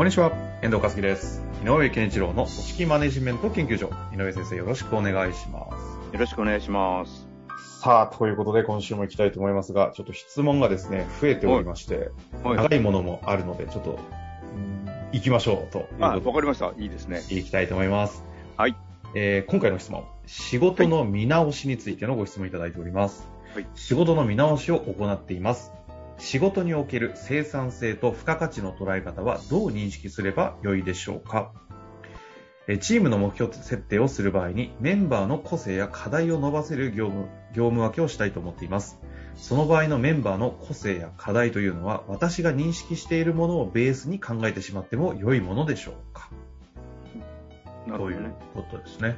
こんにちは、遠藤和樹です。井上健一郎の組織マネジメント研究所。井上先生、よろしくお願いします。よろしくお願いします。さあ、ということで今週も行きたいと思いますが、ちょっと質問がですね、増えておりまして、はい。長いものもあるので、ちょっと、うん行きましょうとわかりました。いいですね。で、行きたいと思います。はい。えー今回の質問、仕事の見直しについてのご質問いただいております。はい仕事の見直しを行っています。仕事における生産性と付加価値の捉え方はどう認識すればよいでしょうか？えーチームの目標設定をする場合にメンバーの個性や課題を伸ばせる業務業務分けをしたいと思っています。その場合のメンバーの個性や課題というのは私が認識しているものをベースに考えてしまっても良いものでしょうか？というなるほどね。ことですね。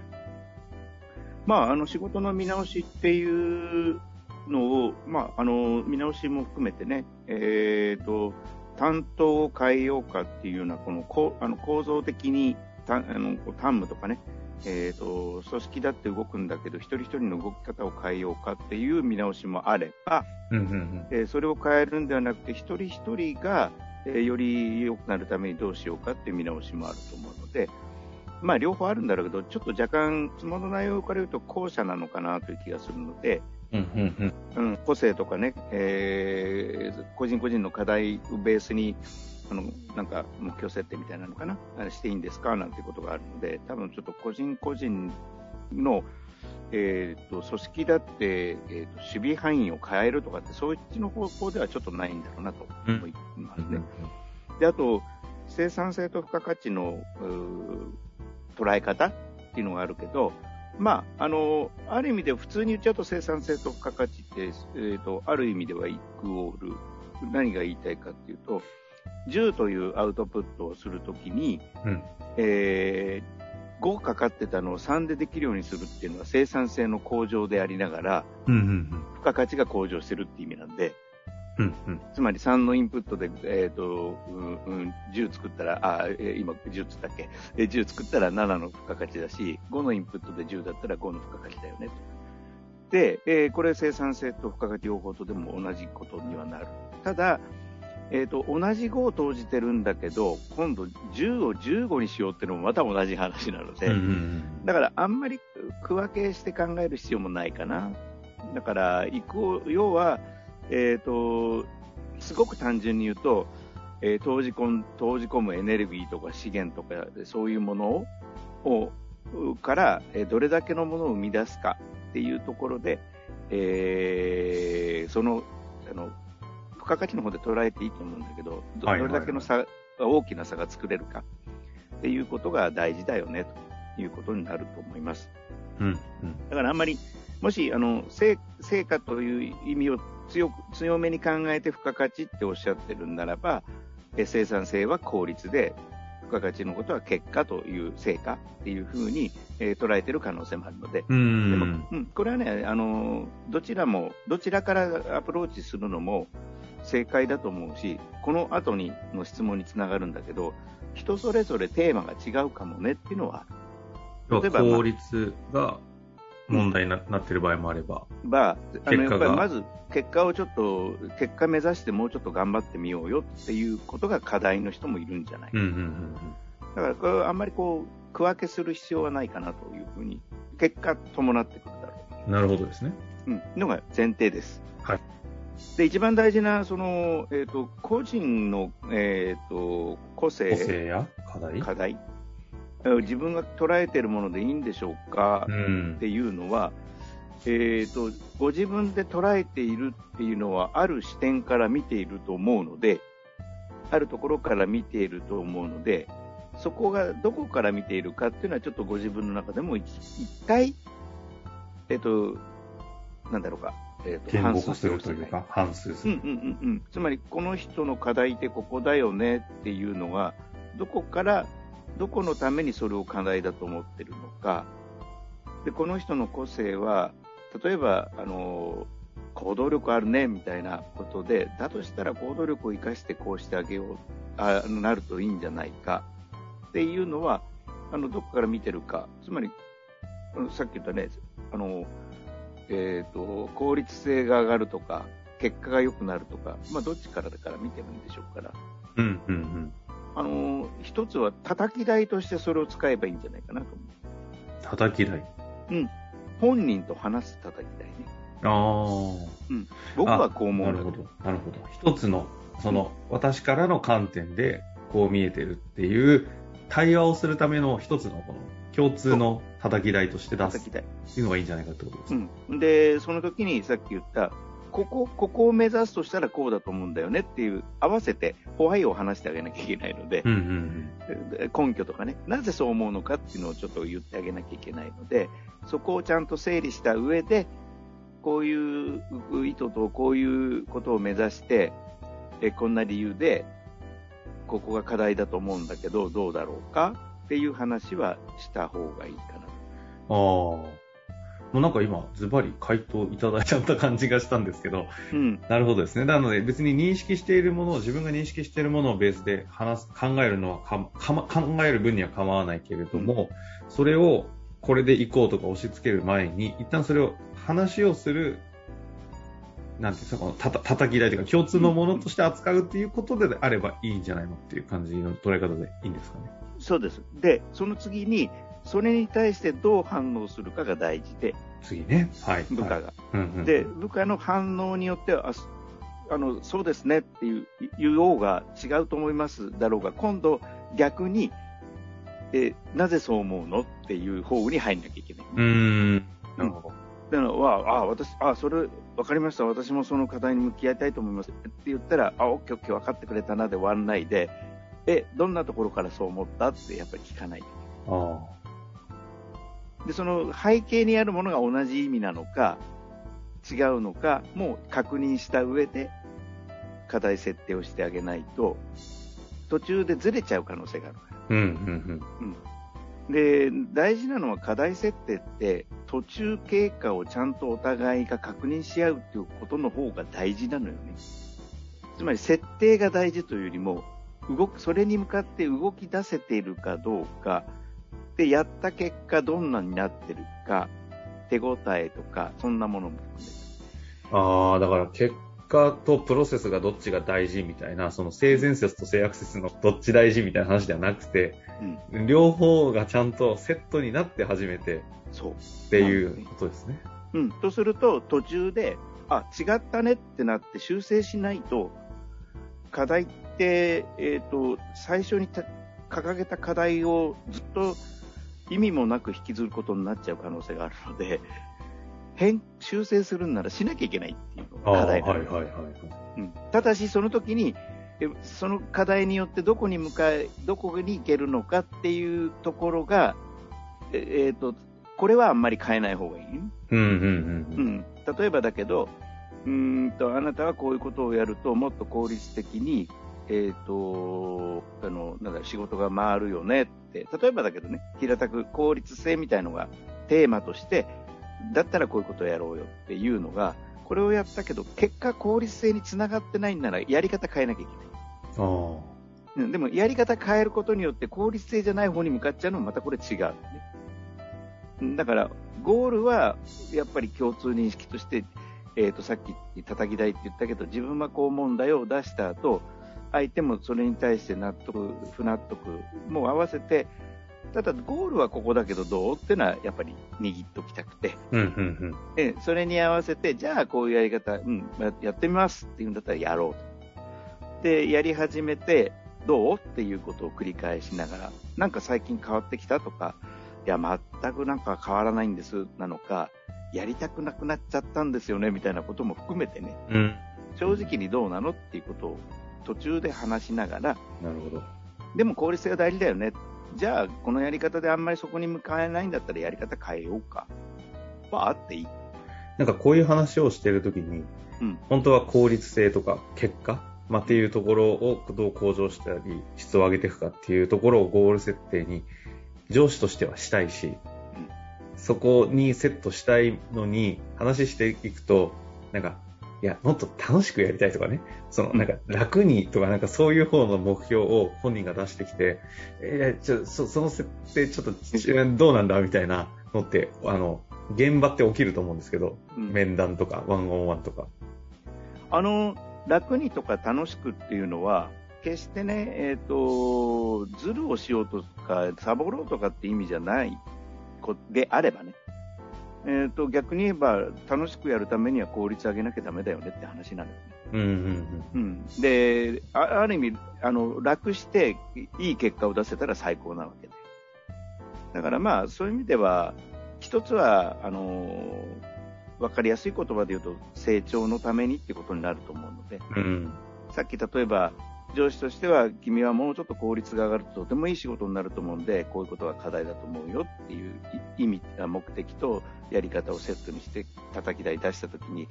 まあ、あの、仕事の見直しっていうのを、まあ、あの、見直しも含めてね、えっ、と、担当を変えようかっていうような、この、こうあの構造的に、たあのこう担務とかね、えっ、と、組織だって動くんだけど、一人一人の動き方を変えようかっていう見直しもあれば、うんうんうん。えーそれを変えるんではなくて、一人一人が、えーより良くなるためにどうしようかっていう見直しもあると思うので、まあ、両方あるんだろうけど、ちょっと若干、質問の内容から言うと後者なのかなという気がするので、うんうんうん。うん、個性とかね、えー個人個人の課題をベースに、あのなんか目標設定みたいなのかな、あれしていいんですか？なんていうことがあるので、多分ちょっと個人個人の、えー、と組織だって、えー、と守備範囲を変えるとかって、そういっちの方向ではちょっとないんだろうなと思いますね。であと、生産性と付加価値のうー捉え方っていうのがあるけど、まあ、あの、ある意味で普通に言っちゃうと生産性と付加価値って、えー、と、ある意味ではイクオール。何が言いたいかっていうと、10というアウトプットをするときに、うんえー5かかってたのを3でできるようにするっていうのは生産性の向上でありながら、うんうん付加価値が向上してるっていう意味なんで、うん。うんつまり3のインプットで、えっ、と、うん、うん、10作ったら、あ、えー今10つったっけ、えー ?10 作ったら7の付加価値だし、5のインプットで10だったら5の付加価値だよね。で、えーこれ生産性と付加価値両方とでも同じことにはなる。ただ、えっ、と、同じ5を投じてるんだけど、今度10を15にしようっていうのもまた同じ話なので、うんうんだからあんまり区分けして考える必要もないかな。だから、行く、要は、えっ、と、すごく単純に言うと、えー投じ込ん、投じ込むエネルギーとか資源とか、そういうものを、をから、えーどれだけのものを生み出すかっていうところで、えーその、あの、付加価値の方で捉えていいと思うんだけど、どれだけの差、大きな差が作れるかっていうことが大事だよね、ということになると思います。うんうんだからあんまり、もし、あの、成成果という意味を強く、強めに考えて付加価値っておっしゃってるんならば、え生産性は効率で、付加価値のことは結果という成果っていうふうに、えー捉えてる可能性もあるので、うん。でも、うん、これはね、あの、どちらも、どちらからアプローチするのも正解だと思うし、この後にの質問につながるんだけど、人それぞれテーマが違うかもねっていうのは例えばまあ効率が問題にななってる場合もあれば。まあ、あのや結果が。っぱりまず結果をちょっと、結果目指してもうちょっと頑張ってみようよっていうことが課題の人もいるんじゃない、うんうんうんだからこれあんまりこう区分けする必要はないかなというふうに、結果伴ってくるだろう。ん。なるほどですね。う、うん、のが前提です。はい。で一番大事なその、えー、と個人の、えー、と個性。個性や課題？課題。えー自分が捉えているものでいいんでしょうか、うん。っていうのは、えー、とご自分で捉えているっていうのはある視点から見ていると思うのであるところから見ていると思うのでそこがどこから見ているかっていうのはちょっとご自分の中でも一一回、えっ、となんだろうか？えー反数語化するというか、反数する。うんうんうんうん、つまりこの人の課題ってここだよねっていうのがどこからどこのためにそれを課題だと思ってるのか。でこの人の個性は例えばあの行動力あるねみたいなことでだとしたら行動力を生かしてこうしてあげようあなるといいんじゃないか。っていうのはあのどこから見てるか。つまりさっき言ったねあのえー、と効率性が上がるとか結果が良くなるとか、まあ、どっちからだから見てるんでしょうから、うんうんうん。あのー一つは叩き台としてそれを使えばいいんじゃないかなと思叩き台？う。本人と話す叩き台ね。ああ。僕はこう思うなるほど。なるほど。一つの、その、私からの観点で、こう見えてるっていう、対話をするための一つの、この、共通の叩き台として出す叩き台。っていうのがいいんじゃないかってことですね。うん。で、その時にさっき言った、ここ、ここを目指すとしたらこうだと思うんだよねっていう、合わせて、ホワイを話してあげなきゃいけないので、うんうんで根拠とかね、なぜそう思うのかっていうのをちょっと言ってあげなきゃいけないので、そこをちゃんと整理した上で、こういう意図とこういうことを目指して、えこんな理由で、ここが課題だと思うんだけど、どうだろうかっていう話はした方がいいかな。ああ。もうなんか今、ズバリ回答いただいちゃった感じがしたんですけど、うん、なるほどですね。なので別に認識しているものを、自分が認識しているものをベースで話す、考えるのはかかま、考える分には構わないけれども、それをこれで行こうとか押し付ける前に、一旦それを話をする、なんていうんですか、たた叩き台というか共通のものとして扱うっていうことであればいいんじゃないのっていう感じの捉え方でいいんですかね。そうです。で、その次に、それに対してどう反応するかが大事で、次ね。はい。部下が。はいうんうん、で、部下の反応によっては、あのそうですねっていう言おうが違うと思いますだろうが、今度逆に、えなぜそう思うのっていう方に入んなきゃいけない。うーん。なるほど。だから、わあ、私、あ、それ、わかりました。私もその課題に向き合いたいと思います。って言ったら、あ、オッケーオッケー分かってくれたなで終わらないで、え、どんなところからそう思ったってやっぱり聞かない。あで、その背景にあるものが同じ意味なのか、違うのか、もう確認した上で、課題設定をしてあげないと、途中でずれちゃう可能性があるから。あ。うんうんで、大事なのは課題設定って、途中経過をちゃんとお互いが確認し合うっていうことの方が大事なのよね。つまり設定が大事というよりも、動く、それに向かって動き出せているかどうか、で、やった結果どんなになってるか、手応えとか、そんなものも含めて。ああ、だから結果とプロセスがどっちが大事みたいな、その性善説と性悪説のどっち大事みたいな話ではなくて、うん、両方がちゃんとセットになって初めてそう。っていうことですね。うん。とすると、途中で、あ、違ったねってなって修正しないと、課題って、えっ、と、最初にた掲げた課題をずっと意味もなく引きずることになっちゃう可能性があるので、変、修正するんならしなきゃいけないっていうのが課題なのはいはいはい。うんただし、その時に、えその課題によってどこに向かい、どこに行けるのかっていうところが、ええーと、これはあんまり変えない方がいい。うんうんうんううん。ん、例えばだけど、うーんと、あなたはこういうことをやると、もっと効率的に、えっ、と、あの、なんだ、仕事が回るよねって、例えばだけどね、平たく効率性みたいのがテーマとして、だったらこういうことをやろうよっていうのが、これをやったけど、結果効率性につながってないんなら、やり方変えなきゃいけない。あうんでも、やり方変えることによって効率性じゃない方に向かっちゃうのもまたこれ違う、ね。うんだから、ゴールはやっぱり共通認識として、えっ、と、さっき叩き台って言ったけど、自分はこう思うんだよを出した後、相手もそれに対して納得、不納得も合わせて、ただゴールはここだけどどうっていうのはやっぱり握っときたくて、あ。うんうんうん。えそれに合わせて、じゃあこういうやり方、うん、ややってみますっていうんだったらやろうと。で、やり始めて、どうっていうことを繰り返しながら、なんか最近変わってきたとか、いや、全くなんか変わらないんですなのか、やりたくなくなっちゃったんですよねみたいなことも含めてね、うん。正直にどうなのっていうことを途中で話しながら、なるほど。でも効率性が大事だよね。じゃあ、このやり方であんまりそこに向かえないんだったらやり方変えようか。はあっていい。なんかこういう話をしてるときに、うん本当は効率性とか結果、まあ、っていうところをどう向上したり、質を上げていくかっていうところをゴール設定に上司としてはしたいし、そこにセットしたいのに話していくと、なんか、いや、もっと楽しくやりたいとかね、その、なんか楽にとか、なんかそういう方の目標を本人が出してきて、えー、ちょ、そその設定ちょっとちどうなんだみたいなのって、あの、現場って起きると思うんですけど、うん面談とか、ワンオンワンとか。あの、楽にとか楽しくっていうのは、決してね、えっ、と、ズルをしようとか、サボろうとかって意味じゃないこであればね。えっ、と、逆に言えば、楽しくやるためには効率上げなきゃダメだよねって話なのよね。うんうんうん。で、あある意味、あの、楽していい結果を出せたら最高なわけで。だからまあ、そういう意味では、一つは、あの、わかりやすい言葉で言うと、成長のためにってことになると思うので、うん。うん。さっき例えば、上司としては、君はもうちょっと効率が上がるととてもいい仕事になると思うんで、こういうことが課題だと思うよっていうい意味、あ目的とやり方をセットにして叩き台出したときに、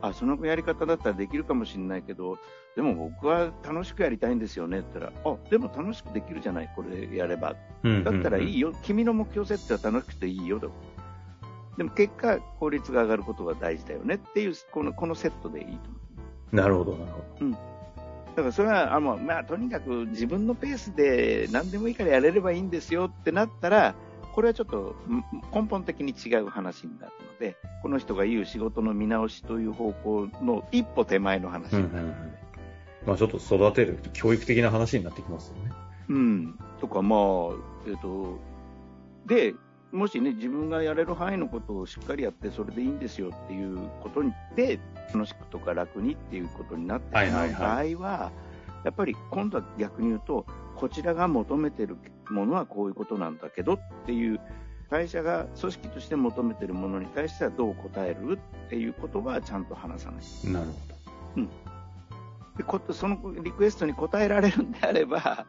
あ、そのやり方だったらできるかもしれないけど、でも僕は楽しくやりたいんですよねって言ったら、あ、でも楽しくできるじゃない、これやれば。うん。だったらいいよ。よ。君の目標設定は楽しくていいよと。でも結果、効率が上がることが大事だよねっていう、この、このセットでいいと思う。なるほど、なるほだからそれは、あの、まあ、とにかく自分のペースで何でもいいからやれればいいんですよってなったら、これはちょっとん根本的に違う話になるので、この人が言う仕事の見直しという方向の一歩手前の話になるので。まあちょっと育てる、教育的な話になってきますよね。うん。とか、まあ、えっ、と、で、もしね、自分がやれる範囲のことをしっかりやって、それでいいんですよっていうことにで、楽しくとか楽にっていうことになってしまう場合はいは、はいやっぱり今度は逆に言うと、こちらが求めてるものはこういうことなんだけどっていう、会社が組織として求めてるものに対してはどう応えるっていうことはちゃんと話さない。なるほでことそのリクエストに応えられるんであれば、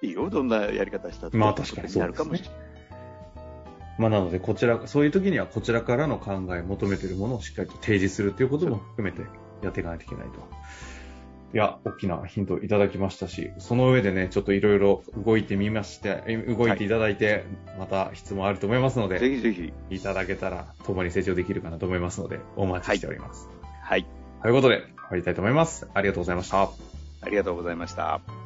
いいよ、どんなやり方したってまあ確かにになるかもしれない。ど。まあなので、こちら、そういう時にはこちらからの考え、求めているものをしっかりと提示するということも含めてやっていかないといけないと。いや、大きなヒントいただきましたし、その上でね、ちょっといろいろ動いてみまして、え動いていただいて、また質問あると思いますので、ぜひぜひ。いただけたら共に成長できるかなと思いますので、お待ちしております。はい。ということで、終わりたいと思います。ありがとうございました。ありがとうございました。